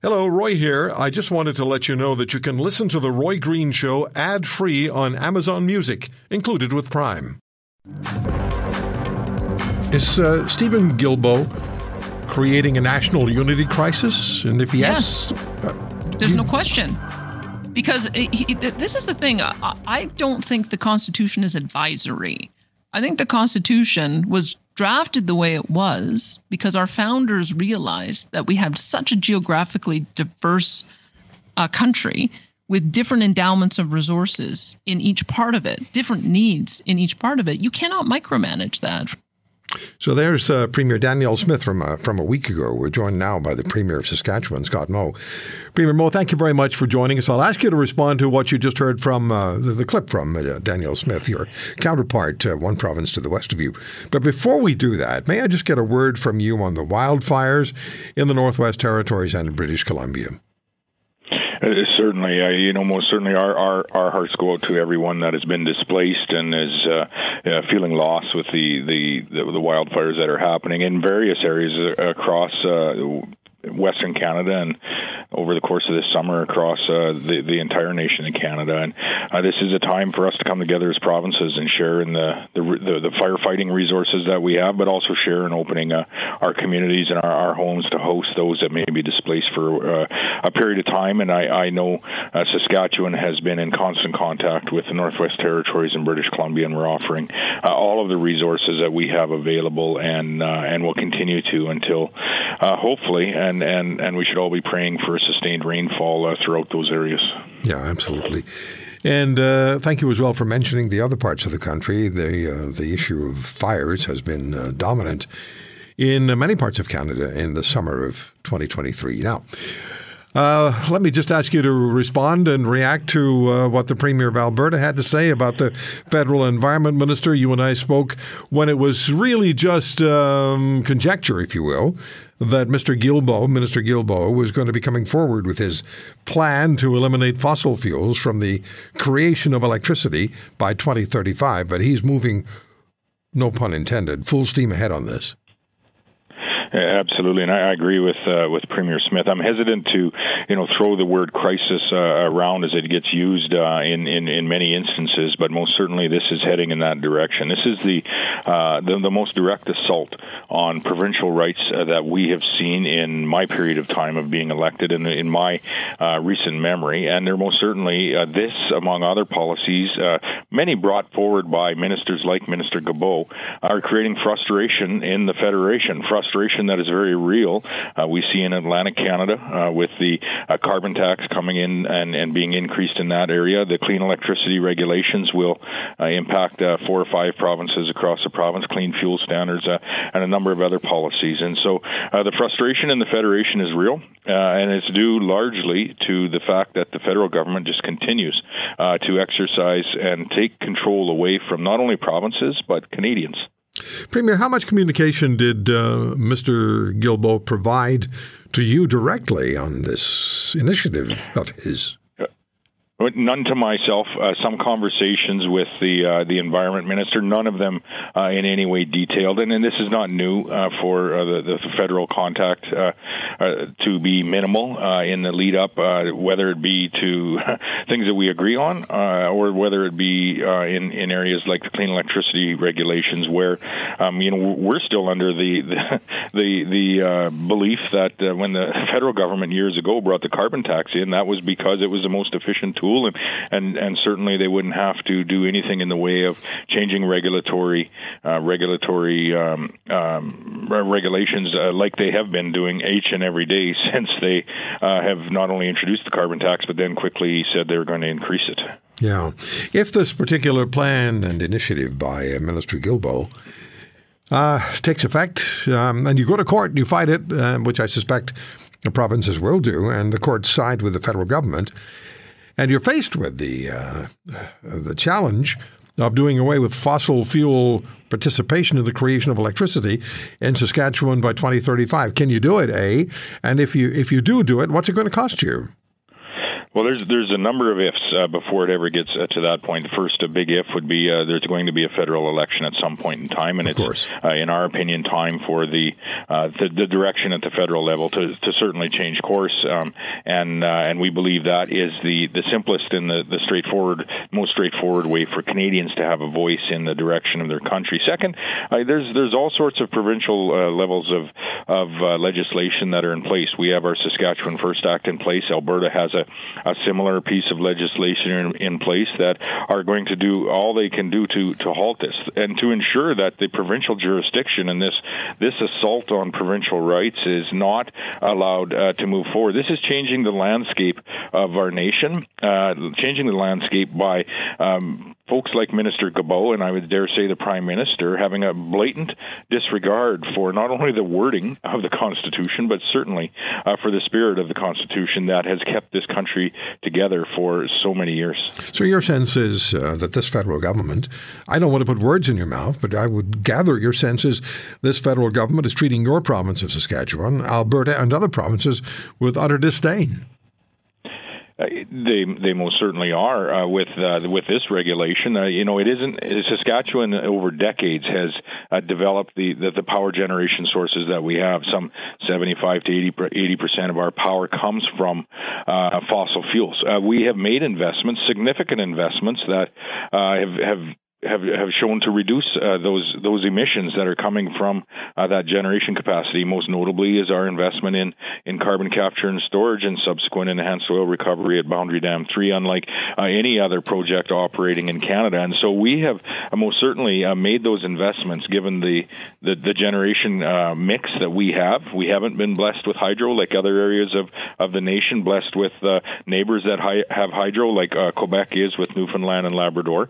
Hello, Roy here. I just wanted to let you know that you can listen to The Roy Green Show ad free on Amazon Music, included with Prime. Is uh, Steven Guilbeault creating a national unity crisis? And if yes, yes. Uh, there's you... no question. Because he, this is the thing. I, I don't think the Constitution is advisory. I think the Constitution was drafted the way it was because our founders realized that we have such a geographically diverse uh, country with different endowments of resources in each part of it, different needs in each part of it. You cannot micromanage that. So there's uh, Premier Danielle Smith from uh, from a week ago. We're joined now by the Premier of Saskatchewan, Scott Moe. Premier Moe, thank you very much for joining us. I'll ask you to respond to what you just heard from uh, the, the, clip from uh, Danielle Smith, your counterpart, uh, one province to the west of you. But before we do that, may I just get a word from you on the wildfires in the Northwest Territories and British Columbia? Uh, certainly, uh, you know, most certainly, our, our our hearts go out to everyone that has been displaced and is uh, uh, feeling lost with the, the, the the wildfires that are happening in various areas across uh, Western Canada and over the course of this summer across uh, the, the entire nation of Canada. And uh, this is a time for us to come together as provinces and share in the, the, the, the firefighting resources that we have, but also share in opening uh, our communities and our, our, homes to host those that may be displaced for uh, a period of time. And I, I know uh, Saskatchewan has been in constant contact with the Northwest Territories and British Columbia, and we're offering uh, all of the resources that we have available and and will continue to until hopefully and, and, and we should all be praying for sustained rainfall uh, throughout those areas. Yeah, absolutely. And uh, thank you as well for mentioning the other parts of the country. The uh, the issue of fires has been uh, dominant in many parts of Canada in the summer of 2023. Now. Uh, let me just ask you to respond and react to uh, what the Premier of Alberta had to say about the federal environment minister. You and I spoke when it was really just um, conjecture, if you will, that Mr. Guilbeault, Minister Guilbeault, was going to be coming forward with his plan to eliminate fossil fuels from the creation of electricity by 2035. But he's moving, no pun intended, full steam ahead on this. Absolutely, and I, agree with uh, with Premier Smith. I'm hesitant to, you know, throw the word crisis uh, around as it gets used uh, in, in in many instances, but most certainly this is heading in that direction. This is the uh, the, the, most direct assault on provincial rights uh, that we have seen in my period of time of being elected and in, my uh, recent memory, and they're most certainly this, among other policies, many brought forward by ministers like Minister Guilbeault, are creating frustration in the federation, frustration that is very real. Uh, we see in Atlantic Canada uh, with the uh, carbon tax coming in and, and being increased in that area. The clean electricity regulations will uh, impact uh, four or five provinces across the province, clean fuel standards, uh, and a number of other policies. And so the frustration in the federation is real, and it's due largely to the fact that the federal government just continues to exercise and take control away from not only provinces but Canadians. Premier, how much communication did uh, Mr. Guilbeault provide to you directly on this initiative of his? None to myself. Uh, some conversations with the uh, the environment minister. None of them uh, in any way detailed. And, and this is not new uh, for uh, the, the, federal contact uh, to be minimal in the lead up, whether it be to things that we agree on, or whether it be in in areas like the clean electricity regulations, where um, you know we're still under the the the, the belief that when the federal government years ago brought the carbon tax in, that was because it was the most efficient tool and, and and certainly they wouldn't have to do anything in the way of changing regulatory uh, regulatory um, um, regulations uh, like they have been doing each and every day since they uh, have not only introduced the carbon tax but then quickly said they were going to increase it. Yeah, if this particular plan and initiative by uh, Minister Guilbeault uh, takes effect, um, and you go to court and you fight it, uh, which I suspect the provinces will do, and the courts side with the federal government and you're faced with the uh, the challenge of doing away with fossil fuel participation in the creation of electricity in Saskatchewan by 2035. Can you do it? A, and if you if you do do it, what's it going to cost you? Well, there's there's a number of ifs uh, before it ever gets uh, to that point. First, a big if would be uh, there's going to be a federal election at some point in time, and of it's, uh, in our opinion, time for the, uh, the, the direction at the federal level to, to certainly change course. Um, and uh, and we believe that is the, the simplest and the, the straightforward, most straightforward way for Canadians to have a voice in the direction of their country. Second, there's there's all sorts of provincial levels of of legislation that are in place. We have our Saskatchewan First Act in place. Alberta has a a similar piece of legislation in, in, place that are going to do all they can do to, to halt this and to ensure that the provincial jurisdiction and this this assault on provincial rights is not allowed uh, to move forward. This is changing the landscape of our nation, uh, changing the landscape by um, folks like Minister Guilbeault and I would dare say the Prime Minister having a blatant disregard for not only the wording of the Constitution, but certainly uh, for the spirit of the Constitution that has kept this country together for so many years. So your sense is uh, that this federal government, I don't want to put words in your mouth, but I would gather your sense is this federal government is treating your province of Saskatchewan, Alberta, and other provinces with utter disdain. Uh, they they most certainly are uh, with uh, with this regulation. Uh, you know, it isn't Saskatchewan over decades has uh, developed the, the, the power generation sources that we have. Some 75 to 80 percent of our power comes from uh, fossil fuels. we have made investments, significant investments that have have have have shown to reduce uh, those those emissions that are coming from uh, that generation capacity. Most notably is our investment in in carbon capture and storage and subsequent enhanced oil recovery at Boundary Dam Three, unlike uh, any other project operating in Canada. And so we have uh, most certainly uh, made those investments given the the, the generation uh, mix that we have. We haven't been blessed with hydro like other areas of of the nation, blessed with neighbors that hi- have hydro like Quebec is with Newfoundland and Labrador.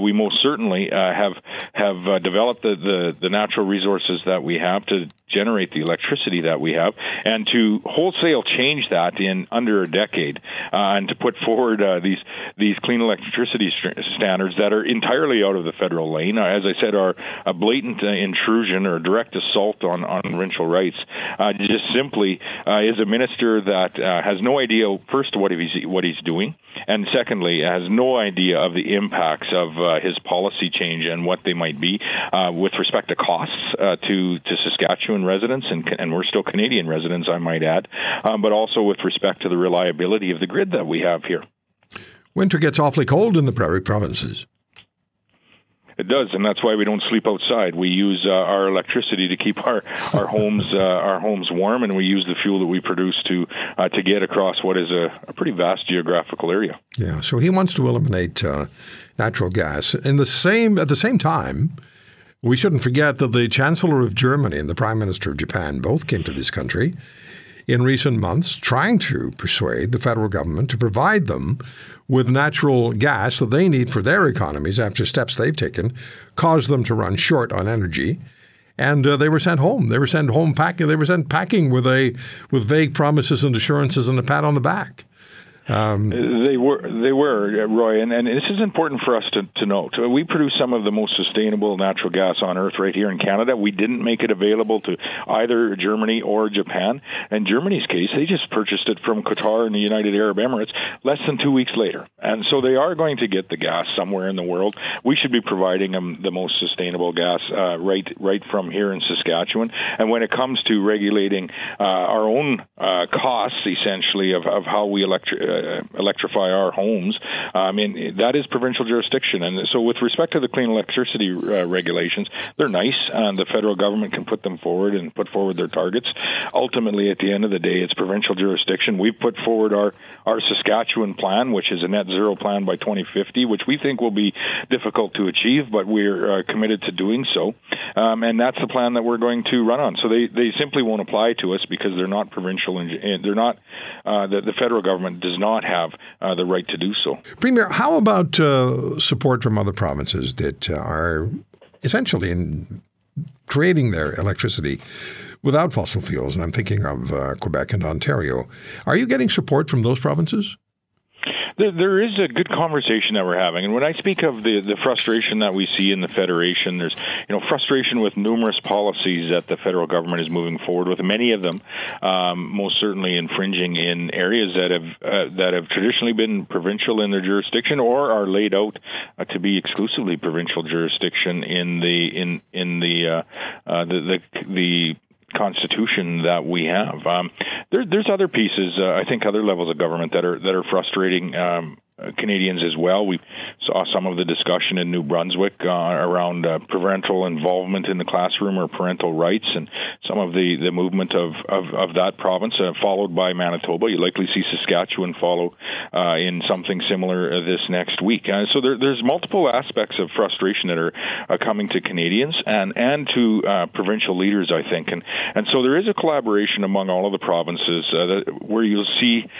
we most certainly uh, have have uh, developed the, the, the natural resources that we have to generate the electricity that we have, and to wholesale change that in under a decade, uh, and to put forward uh, these these clean electricity st- standards that are entirely out of the federal lane, uh, as I said, are a blatant uh, intrusion or direct assault on on provincial rights. Uh, just simply uh, is a minister that has no idea first what he's what he's doing, and secondly has no idea of the impacts of his policy change and what they might be with respect to costs to to Saskatchewan residents, and, and we're still Canadian residents, I might add, um, but also with respect to the reliability of the grid that we have here. Winter gets awfully cold in the prairie provinces. It does, and that's why we don't sleep outside. We use uh, our electricity to keep our our homes uh, our homes warm, and we use the fuel that we produce to uh, to get across what is a, a, pretty vast geographical area. Yeah, so he wants to eliminate uh, natural gas. In the same at the same time, we shouldn't forget that the Chancellor of Germany and the Prime Minister of Japan both came to this country in recent months trying to persuade the federal government to provide them with natural gas that they need for their economies after steps they've taken caused them to run short on energy. And uh, they were sent home. They were sent home packing. They were sent packing with a with vague promises and assurances and a pat on the back. Um, they were, they were, Roy, and, and this is important for us to, to note. We produce some of the most sustainable natural gas on Earth right here in Canada. We didn't make it available to either Germany or Japan. In Germany's case, they just purchased it from Qatar and the United Arab Emirates less than two weeks later, and so they are going to get the gas somewhere in the world. We should be providing them the most sustainable gas uh, right, right from here in Saskatchewan. And when it comes to regulating uh, our own uh, costs, essentially of, of how we electric uh, electrify our homes. I mean, that is provincial jurisdiction. And so, with respect to the clean electricity uh, regulations, they're nice, and the federal government can put them forward and put forward their targets. Ultimately, at the end of the day, it's provincial jurisdiction. We've put forward our, our Saskatchewan plan, which is a net zero plan by 2050, which we think will be difficult to achieve, but we're uh, committed to doing so. Um, and that's the plan that we're going to run on. So they, they simply won't apply to us because they're not provincial and they're not, uh, the, the federal government does not not have uh, the right to do so. Premier, how about uh, support from other provinces that uh, are essentially in creating their electricity without fossil fuels? And I'm thinking of uh, Quebec and Ontario. Are you getting support from those provinces? There, there is a good conversation that we're having. And when I speak of the, the frustration that we see in the Federation, there's you know frustration with numerous policies that the federal government is moving forward with, many of them um, most certainly infringing in areas that have uh, that have traditionally been provincial in their jurisdiction or are laid out uh, to be exclusively provincial jurisdiction in the in in the uh, uh the, the the constitution that we have. Um, there, there's other pieces, uh, I think, other levels of government that are that are frustrating. Um, Canadians as well. We saw some of the discussion in New Brunswick uh, around uh, parental involvement in the classroom or parental rights, and some of the, the movement of, of, of that province, uh, followed by Manitoba. You likely see Saskatchewan follow uh, in something similar uh, this next week. so there, there's multiple aspects of frustration that are coming to Canadians and and to provincial leaders, I think, and and so there is a collaboration among all of the provinces that, where you'll see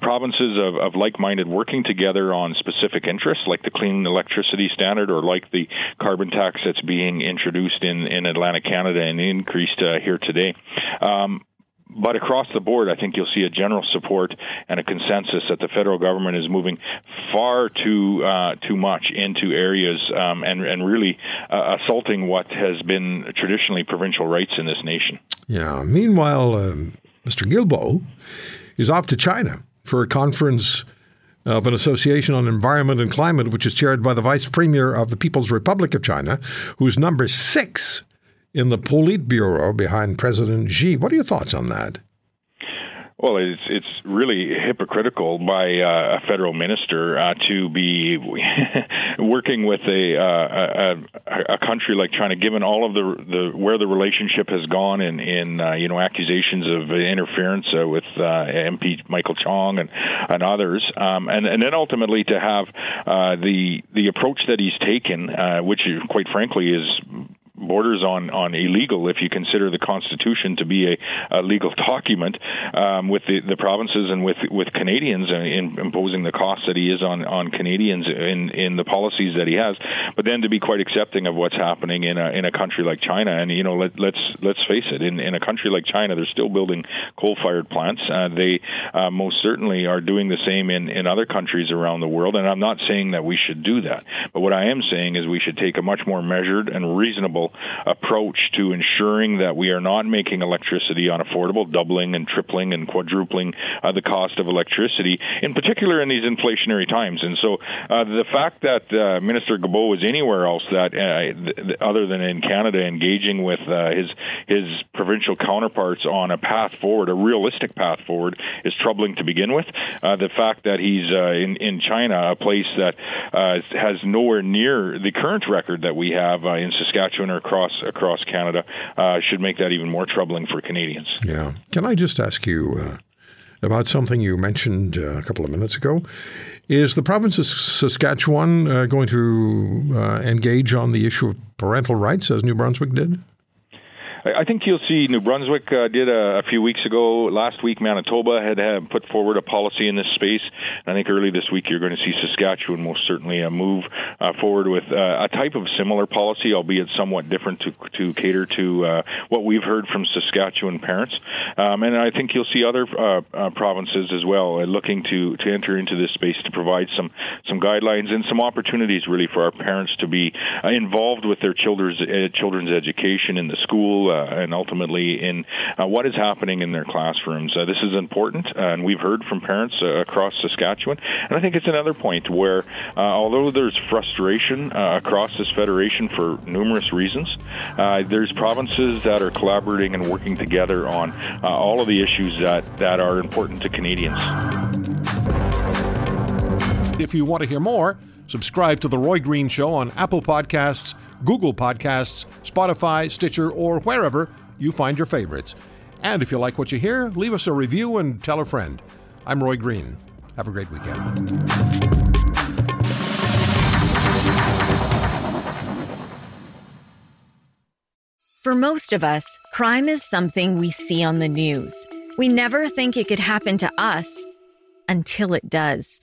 provinces of, of like-minded working together together on specific interests, like the clean electricity standard or like the carbon tax that's being introduced in, in Atlantic Canada and increased uh, here today. Um, but across the board, I think you'll see a general support and a consensus that the federal government is moving far too uh, too much into areas um, and and really uh, assaulting what has been traditionally provincial rights in this nation. Yeah. Meanwhile, um, Mr. Guilbeault is off to China for a conference of an association on environment and climate, which is chaired by the vice premier of the People's Republic of China, who's number six in the Politburo behind President Xi. What are your thoughts on that? Well, it's it's really hypocritical by uh, a federal minister uh, to be working with a, uh, a, a country like China, given all of the the where the relationship has gone in in uh, you know accusations of interference uh, with uh, MP Michael Chong and and others, um, and and then ultimately to have the the approach that he's taken, which quite frankly is borders on, on illegal if you consider the Constitution to be a, a legal document um, with the, the provinces and with with Canadians in imposing the costs that he is on, on Canadians in, in the policies that he has, but then to be quite accepting of what's happening in a, in a country like China. And, you know, let, let's let's face it, in, in a country like China, they're still building coal-fired plants. Uh, they uh, most certainly are doing the same in, in other countries around the world. And I'm not saying that we should do that. But what I am saying is we should take a much more measured and reasonable approach to ensuring that we are not making electricity unaffordable, doubling and tripling and quadrupling uh, the cost of electricity, in particular in these inflationary times. And so uh, the fact that uh, Minister Guilbeault was anywhere else that uh, th- other than in Canada engaging with uh, his his provincial counterparts on a path forward, a realistic path forward, is troubling to begin with. Uh, the fact that he's in in China, a place that has nowhere near the current record that we have in Saskatchewan or across across Canada uh, should make that even more troubling for Canadians. Yeah. Can I just ask you uh, about something you mentioned uh, a couple of minutes ago? Is the province of Saskatchewan uh, going to uh, engage on the issue of parental rights as New Brunswick did? I think you'll see New Brunswick uh, did a, a, few weeks ago. Last week, Manitoba had, had put forward a policy in this space. And I think early this week, you're going to see Saskatchewan most certainly uh, move uh, forward with uh, a type of similar policy, albeit somewhat different to, to cater to uh, what we've heard from Saskatchewan parents. Um, and I think you'll see other uh, provinces as well looking to, to enter into this space to provide some, some guidelines and some opportunities really for our parents to be involved with their children's, children's education in the school Uh, and ultimately in uh, what is happening in their classrooms. Uh, this is important, uh, and we've heard from parents uh, across Saskatchewan. And I think it's another point where, although there's frustration across this federation for numerous reasons, there's provinces that are collaborating and working together on all of the issues that, that are important to Canadians. If you want to hear more, subscribe to The Roy Green Show on Apple Podcasts Google Podcasts, Spotify, Stitcher, or wherever you find your favorites. And if you like what you hear, leave us a review and tell a friend. I'm Roy Green. Have a great weekend. For most of us, crime is something we see on the news. We never think it could happen to us until it does.